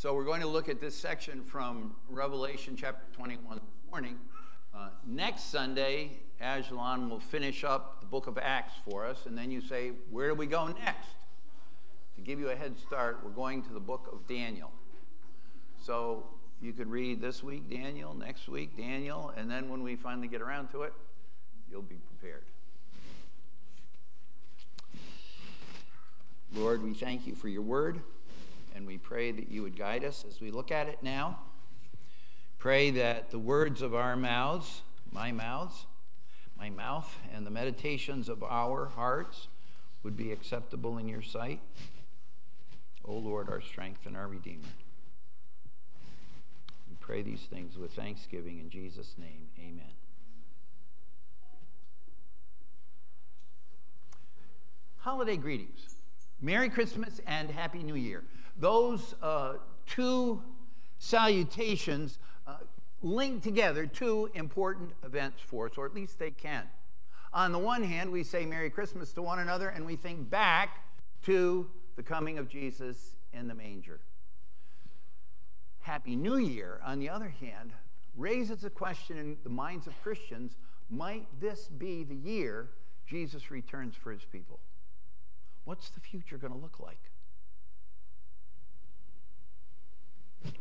So we're going to look at this section from Revelation chapter 21 this morning. Uh, next Sunday, Ajalon will finish up the book of Acts for us, and then you say, Where do we go next? To give you a head start, we're going to the book of Daniel. So you could read this week Daniel, next week Daniel, and then when we finally get around to it, you'll be prepared. Lord, we thank you for your word, and we pray that you would guide us as we look at it now. Pray that the words of our mouths, my mouths, my mouth, and the meditations of our hearts would be acceptable in your sight. O Lord, our strength and our Redeemer. We pray these things with thanksgiving in Jesus' name. Amen. Holiday greetings. Merry Christmas and Happy New Year. Those uh, two salutations uh, link together two important events for us, or at least they can. On the one hand, we say Merry Christmas to one another and we think back to the coming of Jesus in the manger. Happy New Year, on the other hand, raises a question in the minds of Christians might this be the year Jesus returns for his people? What's the future going to look like?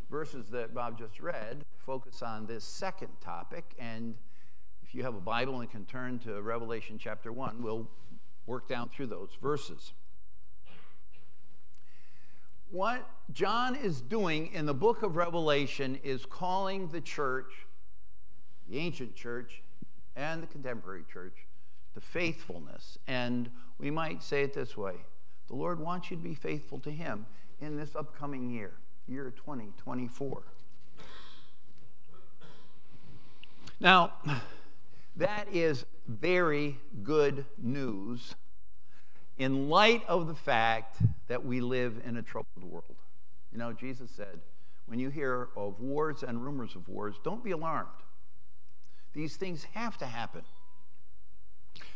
Verses that Bob just read focus on this second topic, and if you have a Bible and can turn to Revelation chapter 1, we'll work down through those verses. What John is doing in the book of Revelation is calling the church, the ancient church, and the contemporary church to faithfulness. And we might say it this way the Lord wants you to be faithful to Him in this upcoming year, year 2024. Now, that is very good news in light of the fact that we live in a troubled world. You know, Jesus said, when you hear of wars and rumors of wars, don't be alarmed. These things have to happen.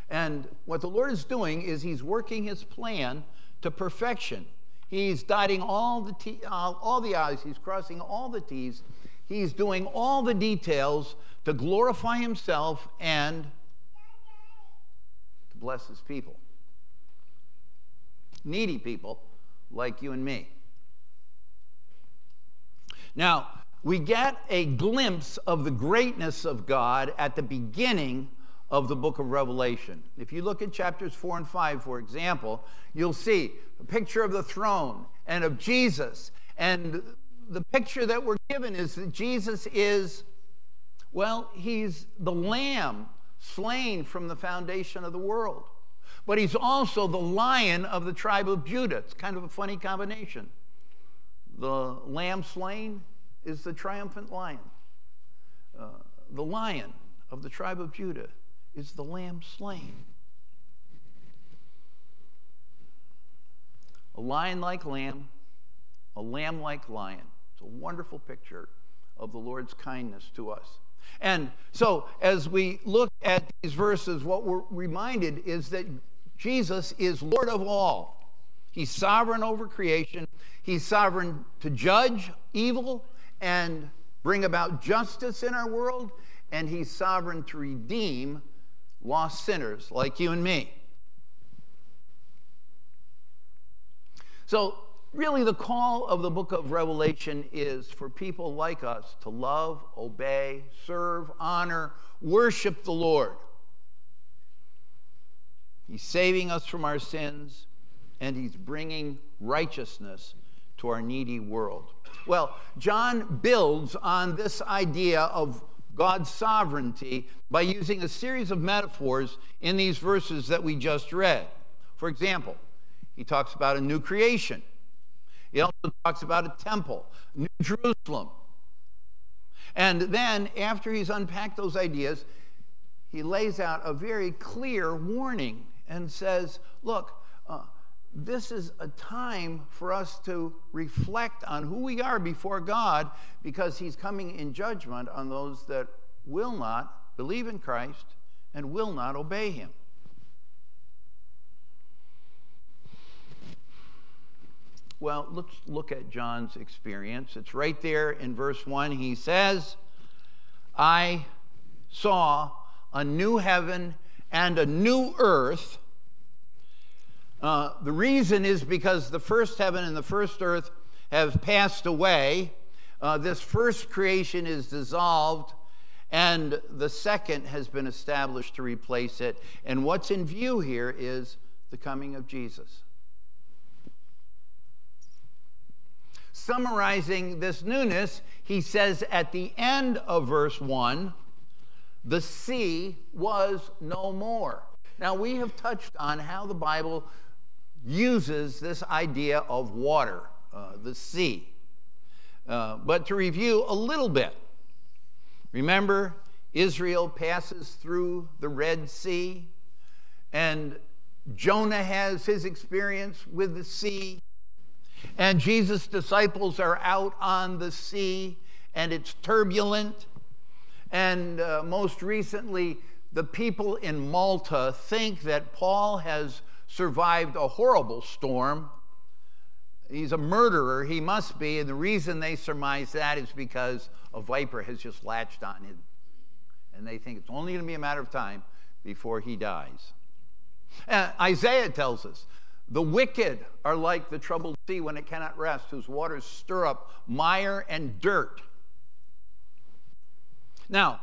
And what the Lord is doing is He's working His plan to perfection. He's dotting all the, t- uh, all the I's, He's crossing all the T's, He's doing all the details to glorify Himself and to bless His people. Needy people like you and me. Now, we get a glimpse of the greatness of God at the beginning of the book of Revelation. If you look at chapters 4 and 5, for example, you'll see a picture of the throne and of Jesus. And the picture that we're given is that Jesus is, well, he's the lamb slain from the foundation of the world but he's also the lion of the tribe of Judah. It's kind of a funny combination. The lamb slain is the triumphant lion. Uh, the lion of the tribe of Judah is the lamb slain. A lion like lamb, a lamb like lion. It's a wonderful picture of the Lord's kindness to us. And so, as we look at these verses, what we're reminded is that Jesus is Lord of all. He's sovereign over creation. He's sovereign to judge evil and bring about justice in our world. And he's sovereign to redeem lost sinners like you and me. So, really, the call of the book of Revelation is for people like us to love, obey, serve, honor, worship the Lord. He's saving us from our sins, and He's bringing righteousness to our needy world. Well, John builds on this idea of God's sovereignty by using a series of metaphors in these verses that we just read. For example, he talks about a new creation. He also talks about a temple, New Jerusalem. And then, after he's unpacked those ideas, he lays out a very clear warning and says, Look, this is a time for us to reflect on who we are before God because He's coming in judgment on those that will not believe in Christ and will not obey Him. Well, let's look at John's experience. It's right there in verse 1. He says, I saw a new heaven and a new earth. Uh, the reason is because the first heaven and the first earth have passed away. Uh, this first creation is dissolved, and the second has been established to replace it. And what's in view here is the coming of Jesus. Summarizing this newness, he says at the end of verse 1 the sea was no more. Now, we have touched on how the Bible uses this idea of water, uh, the sea. Uh, but to review a little bit, remember Israel passes through the Red Sea, and Jonah has his experience with the sea, and Jesus' disciples are out on the sea, and it's turbulent. And uh, most recently, the people in Malta think that Paul has survived a horrible storm. He's a murderer, he must be, and the reason they surmise that is because a viper has just latched on him. And they think it's only going to be a matter of time before he dies. Uh, Isaiah tells us the wicked are like the troubled sea when it cannot rest, whose waters stir up mire and dirt. Now,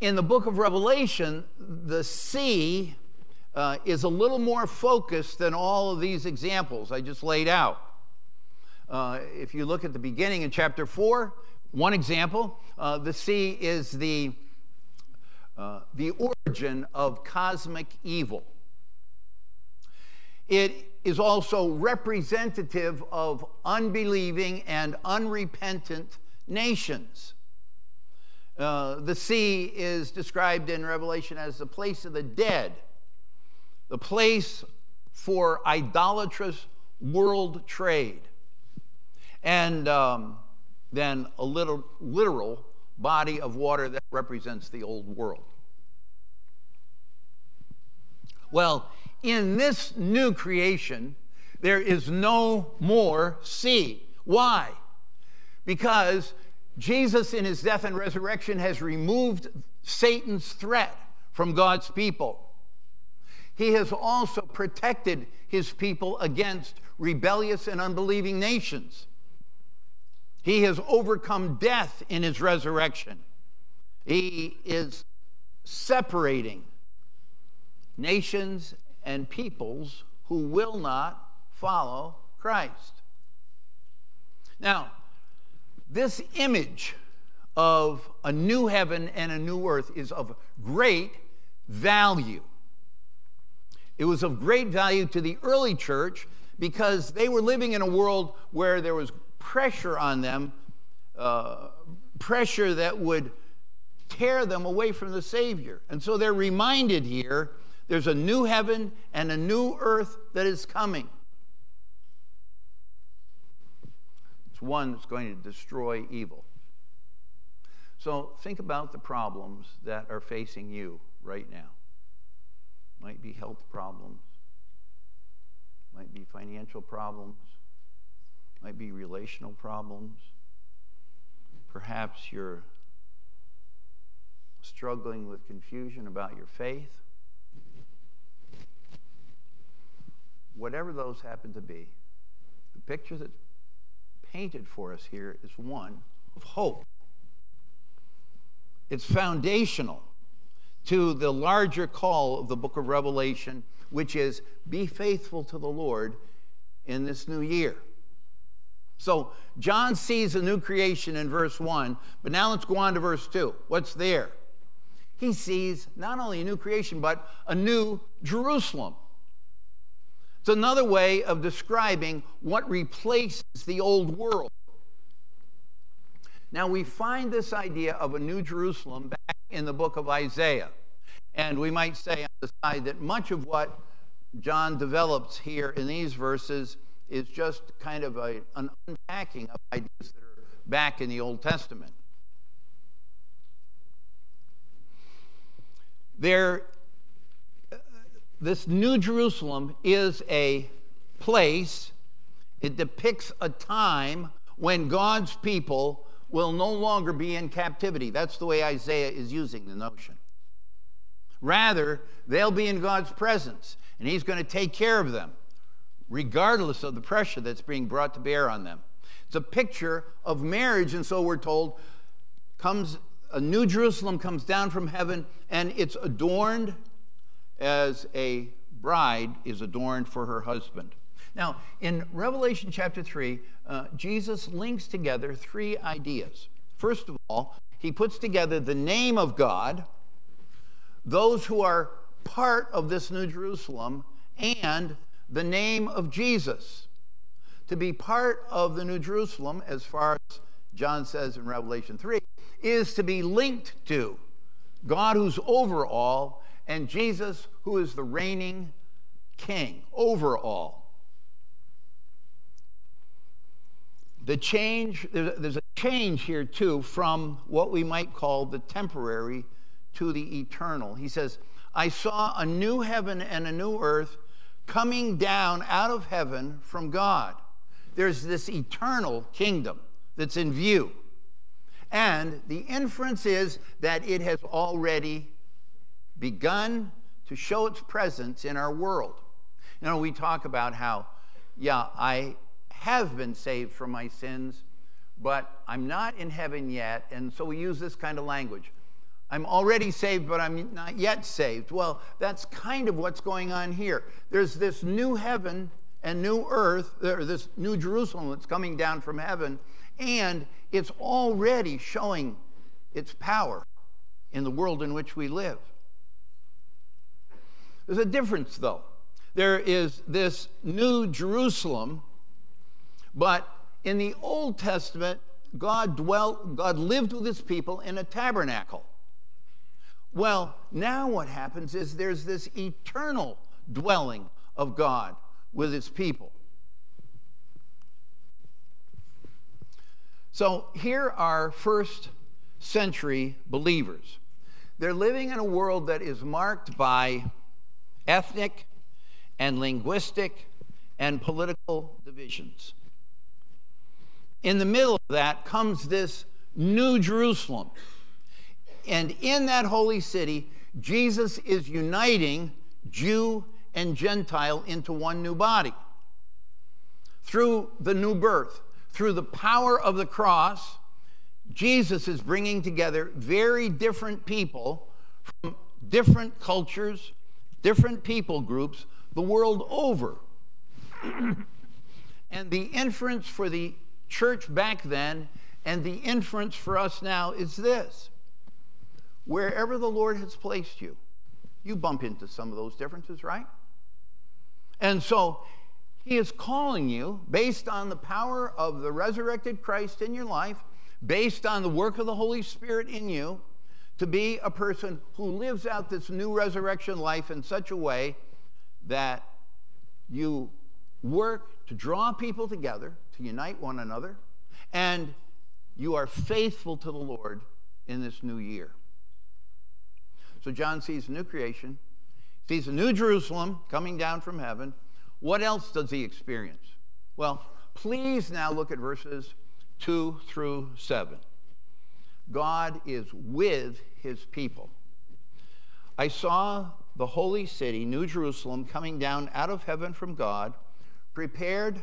in the book of Revelation, the sea uh, is a little more focused than all of these examples I just laid out. Uh, if you look at the beginning in chapter 4, one example, uh, the sea is the, uh, the origin of cosmic evil. It is also representative of unbelieving and unrepentant nations. Uh, the sea is described in Revelation as the place of the dead, the place for idolatrous world trade, and um, then a little literal body of water that represents the old world. Well, in this new creation, there is no more sea. Why? Because Jesus, in his death and resurrection, has removed Satan's threat from God's people. He has also protected his people against rebellious and unbelieving nations. He has overcome death in his resurrection. He is separating nations and peoples who will not follow Christ. Now, this image of a new heaven and a new earth is of great value. It was of great value to the early church because they were living in a world where there was pressure on them, uh, pressure that would tear them away from the Savior. And so they're reminded here there's a new heaven and a new earth that is coming. It's one that's going to destroy evil. So think about the problems that are facing you right now. Might be health problems, might be financial problems, might be relational problems. Perhaps you're struggling with confusion about your faith. Whatever those happen to be, the picture that's painted for us here is one of hope. It's foundational to the larger call of the book of Revelation, which is be faithful to the Lord in this new year. So, John sees a new creation in verse 1, but now let's go on to verse 2. What's there? He sees not only a new creation, but a new Jerusalem. It's another way of describing what replaces the old world. Now, we find this idea of a new Jerusalem back in the book of Isaiah. And we might say on the side that much of what John develops here in these verses is just kind of a, an unpacking of ideas that are back in the Old Testament. There this New Jerusalem is a place, It depicts a time when God's people will no longer be in captivity. That's the way Isaiah is using the notion. Rather, they'll be in God's presence, and He's going to take care of them, regardless of the pressure that's being brought to bear on them. It's a picture of marriage, and so we're told comes a new Jerusalem comes down from heaven, and it's adorned as a bride is adorned for her husband. Now, in Revelation chapter 3, uh, Jesus links together three ideas. First of all, he puts together the name of God, those who are part of this New Jerusalem, and the name of Jesus. To be part of the New Jerusalem, as far as John says in Revelation 3, is to be linked to God who's over all and Jesus who is the reigning king over all. The change, there's a change here too from what we might call the temporary to the eternal. He says, I saw a new heaven and a new earth coming down out of heaven from God. There's this eternal kingdom that's in view. And the inference is that it has already begun to show its presence in our world. You know, we talk about how, yeah, I have been saved from my sins, but I'm not in heaven yet. And so we use this kind of language. I'm already saved, but I'm not yet saved. Well, that's kind of what's going on here. There's this new heaven and new earth, or this new Jerusalem that's coming down from heaven, and it's already showing its power in the world in which we live. There's a difference, though. There is this new Jerusalem but in the Old Testament, God dwelt, God lived with his people in a tabernacle. Well, now what happens is there's this eternal dwelling of God with his people. So here are first century believers. They're living in a world that is marked by ethnic and linguistic and political divisions in the middle of that comes this new Jerusalem. And in that holy city, Jesus is uniting Jew and Gentile into one new body. Through the new birth, through the power of the cross, Jesus is bringing together very different people from different cultures, different people groups, the world over. and the inference for the church back then, and the inference for us now is this wherever the Lord has placed you, you bump into some of those differences, right? And so he is calling you based on the power of the resurrected Christ in your life, based on the work of the Holy Spirit in you, to be a person who lives out this new resurrection life in such a way that you work to draw people together, to unite one another, and you are faithful to the Lord in this new year. So John sees new creation, sees a new Jerusalem coming down from heaven. What else does he experience? Well, please now look at verses 2 through 7. God is with his people. I saw the holy city, New Jerusalem, coming down out of heaven from God prepared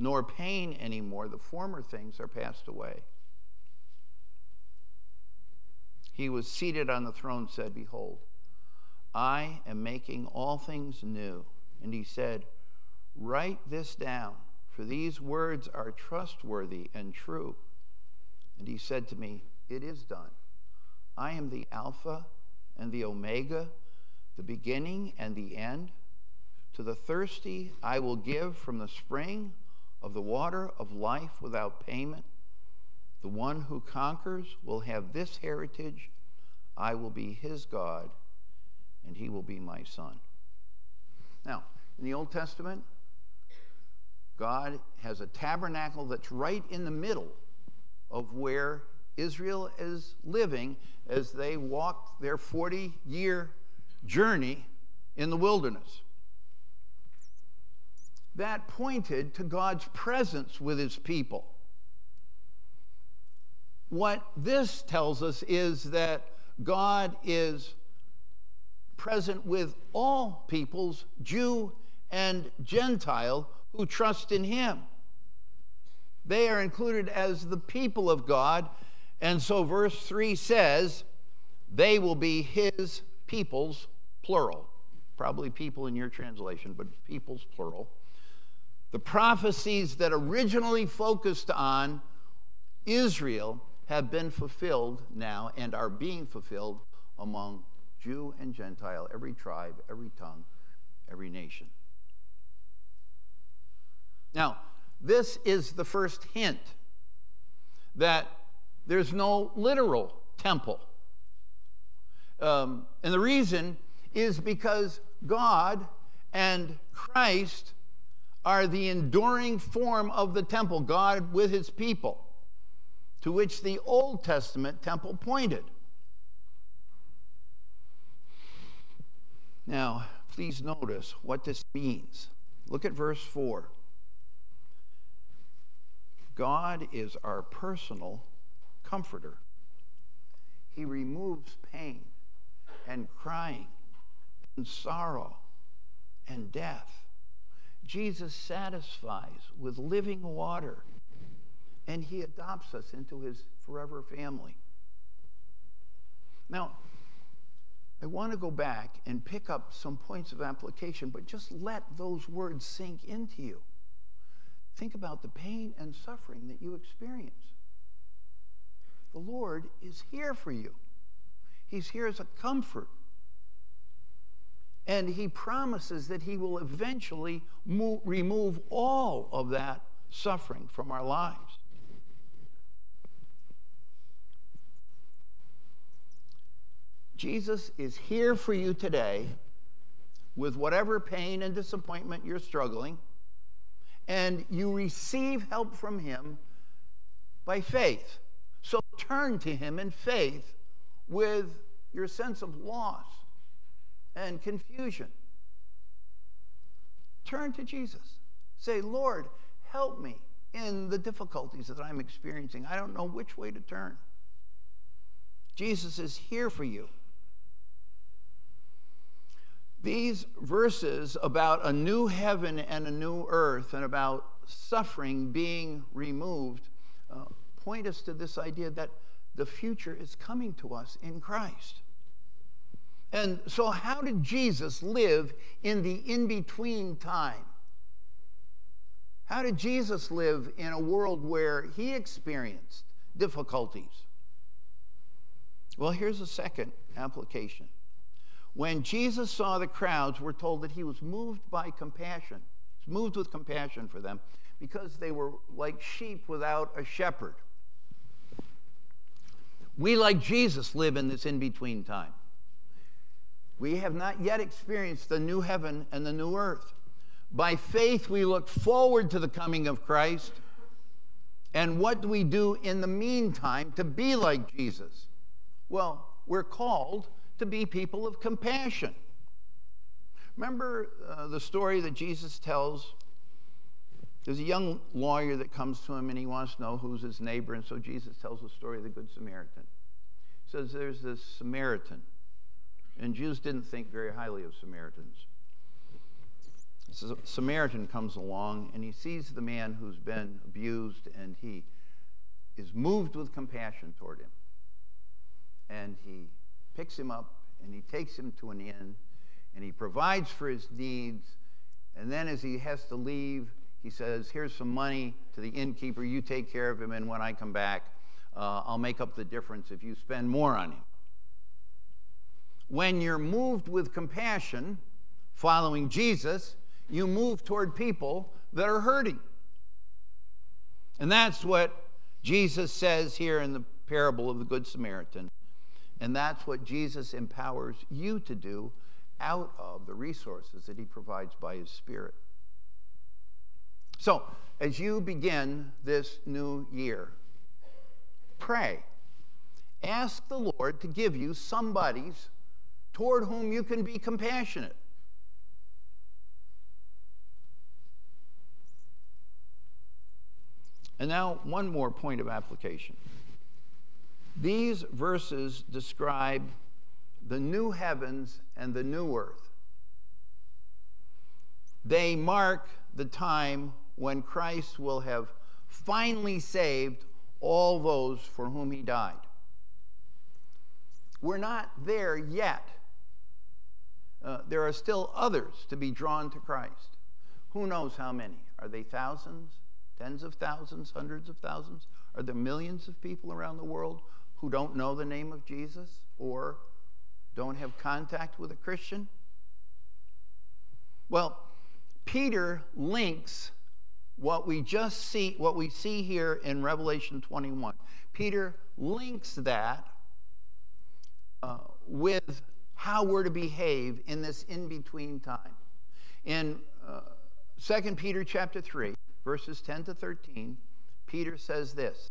nor pain anymore. The former things are passed away. He was seated on the throne, said, Behold, I am making all things new. And he said, Write this down, for these words are trustworthy and true. And he said to me, It is done. I am the Alpha and the Omega, the beginning and the end. To the thirsty I will give from the spring of the water of life without payment. The one who conquers will have this heritage I will be his God, and he will be my son. Now, in the Old Testament, God has a tabernacle that's right in the middle of where Israel is living as they walk their 40 year journey in the wilderness. That pointed to God's presence with his people. What this tells us is that God is present with all peoples, Jew and Gentile, who trust in him. They are included as the people of God. And so verse 3 says, they will be his peoples, plural. Probably people in your translation, but peoples, plural. The prophecies that originally focused on Israel have been fulfilled now and are being fulfilled among Jew and Gentile, every tribe, every tongue, every nation. Now, this is the first hint that there's no literal temple. Um, and the reason is because God and Christ are the enduring form of the temple, God with his people, to which the Old Testament temple pointed. Now, please notice what this means. Look at verse 4. God is our personal comforter. He removes pain and crying and sorrow and death. Jesus satisfies with living water and he adopts us into his forever family. Now, I want to go back and pick up some points of application, but just let those words sink into you. Think about the pain and suffering that you experience. The Lord is here for you, He's here as a comfort. And He promises that He will eventually move, remove all of that suffering from our lives. Jesus is here for you today with whatever pain and disappointment you're struggling and you receive help from him by faith. So turn to him in faith with your sense of loss and confusion. Turn to Jesus. Say, Lord, help me in the difficulties that I'm experiencing. I don't know which way to turn. Jesus is here for you. These verses about a new heaven and a new earth and about suffering being removed uh, point us to this idea that the future is coming to us in Christ. And so, how did Jesus live in the in between time? How did Jesus live in a world where he experienced difficulties? Well, here's a second application. When Jesus saw the crowds, we're told that he was moved by compassion. He's moved with compassion for them because they were like sheep without a shepherd. We, like Jesus, live in this in between time. We have not yet experienced the new heaven and the new earth. By faith, we look forward to the coming of Christ. And what do we do in the meantime to be like Jesus? Well, we're called to be people of compassion. Remember uh, the story that Jesus tells? There's a young lawyer that comes to him and he wants to know who's his neighbor, and so Jesus tells the story of the Good Samaritan. He says there's this Samaritan, and Jews didn't think very highly of Samaritans. So Samaritan comes along and he sees the man who's been abused and he is moved with compassion toward him. And he picks him up and he takes him to an inn and he provides for his needs. And then as he has to leave, he says, Here's some money to the innkeeper. You take care of him, and when I come back, uh, I'll make up the difference if you spend more on him. When you're moved with compassion, following Jesus, you move toward people that are hurting. And that's what Jesus says here in the parable of the Good Samaritan. And that's what Jesus empowers you to do out of the resources that he provides by his Spirit. So, as you begin this new year, pray. Ask the Lord to give you somebody's toward whom you can be compassionate. And now, one more point of application. These verses describe the new heavens and the new earth. They mark the time when Christ will have finally saved all those for whom he died. We're not there yet. Uh, there are still others to be drawn to Christ. Who knows how many? Are they thousands, tens of thousands, hundreds of thousands? Are there millions of people around the world who don't know the name of Jesus or don't have contact with a Christian? Well, Peter links what we just see, what we see here in Revelation 21. Peter links that uh, with how we're to behave in this in between time. In uh, 2 Peter chapter 3, verses 10 to 13, Peter says this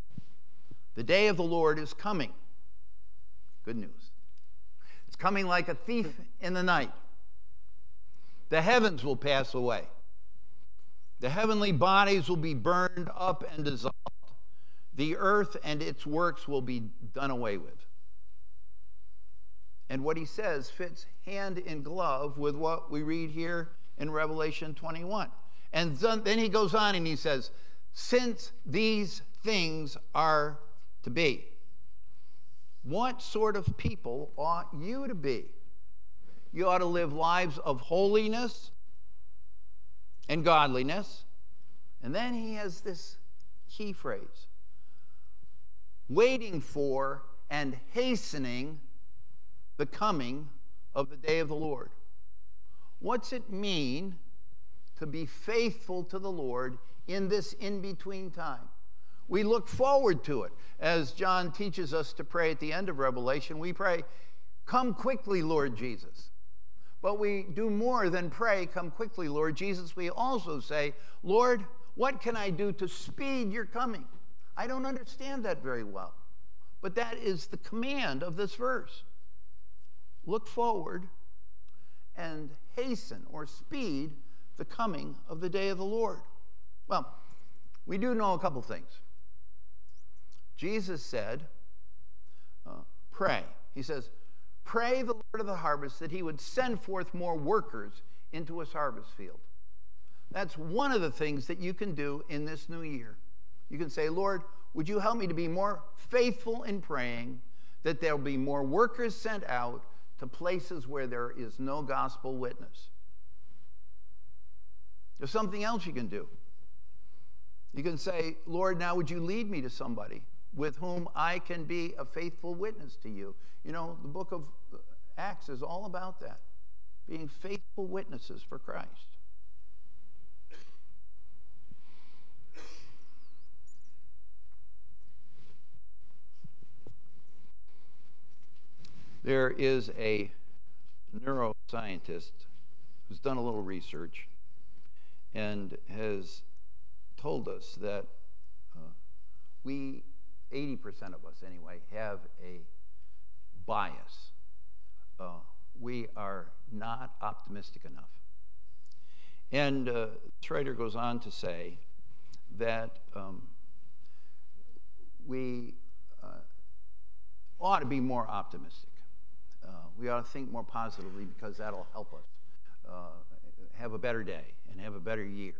The day of the Lord is coming. Good news. It's coming like a thief in the night. The heavens will pass away the heavenly bodies will be burned up and dissolved. The earth and its works will be done away with. And what he says fits hand in glove with what we read here in Revelation 21. And then he goes on and he says, Since these things are to be, what sort of people ought you to be? You ought to live lives of holiness and godliness. And then he has this key phrase waiting for and hastening the coming of the day of the Lord. What's it mean to be faithful to the Lord in this in between time? We look forward to it. As John teaches us to pray at the end of Revelation, we pray, Come quickly, Lord Jesus. But we do more than pray, Come quickly, Lord Jesus. We also say, Lord, what can I do to speed your coming? I don't understand that very well. But that is the command of this verse. Look forward and hasten or speed the coming of the day of the Lord. Well, we do know a couple things. Jesus said, uh, pray. He says, pray the Lord of the harvest that he would send forth more workers into his harvest field. That's one of the things that you can do in this new year. You can say, Lord, would you help me to be more faithful in praying that there'll be more workers sent out to places where there is no gospel witness? There's something else you can do. You can say, Lord, now would you lead me to somebody with whom I can be a faithful witness to you. You know, the book of Acts is all about that being faithful witnesses for Christ. There is a neuroscientist who's done a little research and has told us that uh, we 80% of us anyway, have a bias. Uh, we are not optimistic enough. And uh, Schrader goes on to say that um, we uh, ought to be more optimistic. We ought to think more positively because that'll help us uh, have a better day and have a better year.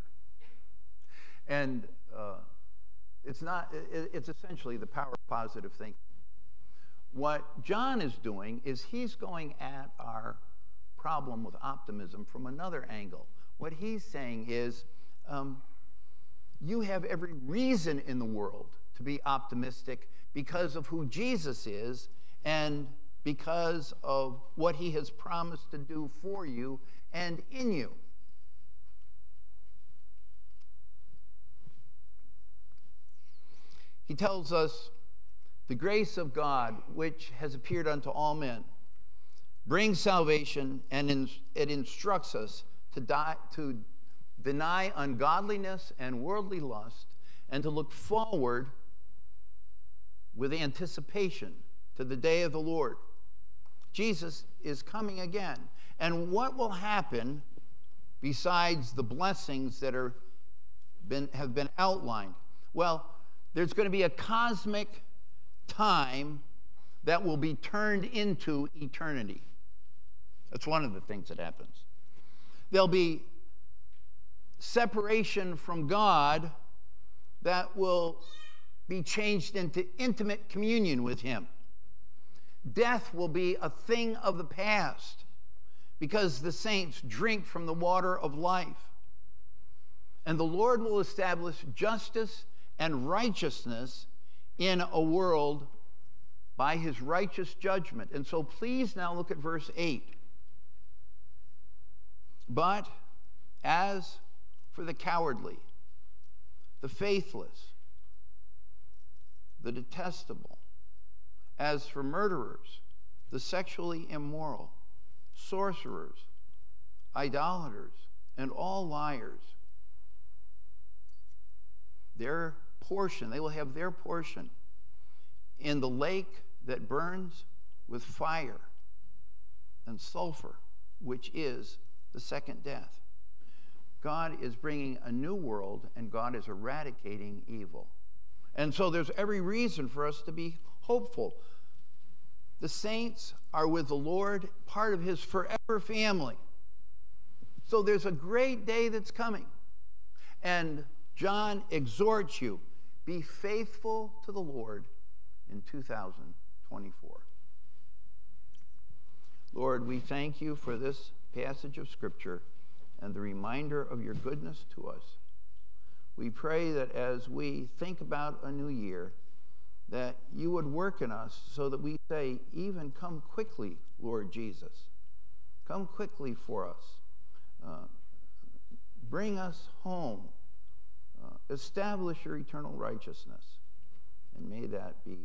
And uh, it's not, it's essentially the power of positive thinking. What John is doing is he's going at our problem with optimism from another angle. What he's saying is, um, you have every reason in the world to be optimistic because of who Jesus is and because of what he has promised to do for you and in you. He tells us the grace of God, which has appeared unto all men, brings salvation and it instructs us to, die, to deny ungodliness and worldly lust and to look forward with anticipation to the day of the Lord. Jesus is coming again. And what will happen besides the blessings that are been, have been outlined? Well, there's going to be a cosmic time that will be turned into eternity. That's one of the things that happens. There'll be separation from God that will be changed into intimate communion with Him. Death will be a thing of the past because the saints drink from the water of life. And the Lord will establish justice and righteousness in a world by his righteous judgment. And so please now look at verse 8. But as for the cowardly, the faithless, the detestable, as for murderers, the sexually immoral, sorcerers, idolaters, and all liars, their portion, they will have their portion in the lake that burns with fire and sulfur, which is the second death. God is bringing a new world and God is eradicating evil. And so there's every reason for us to be hopeful. The saints are with the Lord, part of his forever family. So there's a great day that's coming. And John exhorts you be faithful to the Lord in 2024. Lord, we thank you for this passage of Scripture and the reminder of your goodness to us. We pray that as we think about a new year, that you would work in us so that we say, even come quickly, Lord Jesus. Come quickly for us. Uh, bring us home. Uh, establish your eternal righteousness. And may that be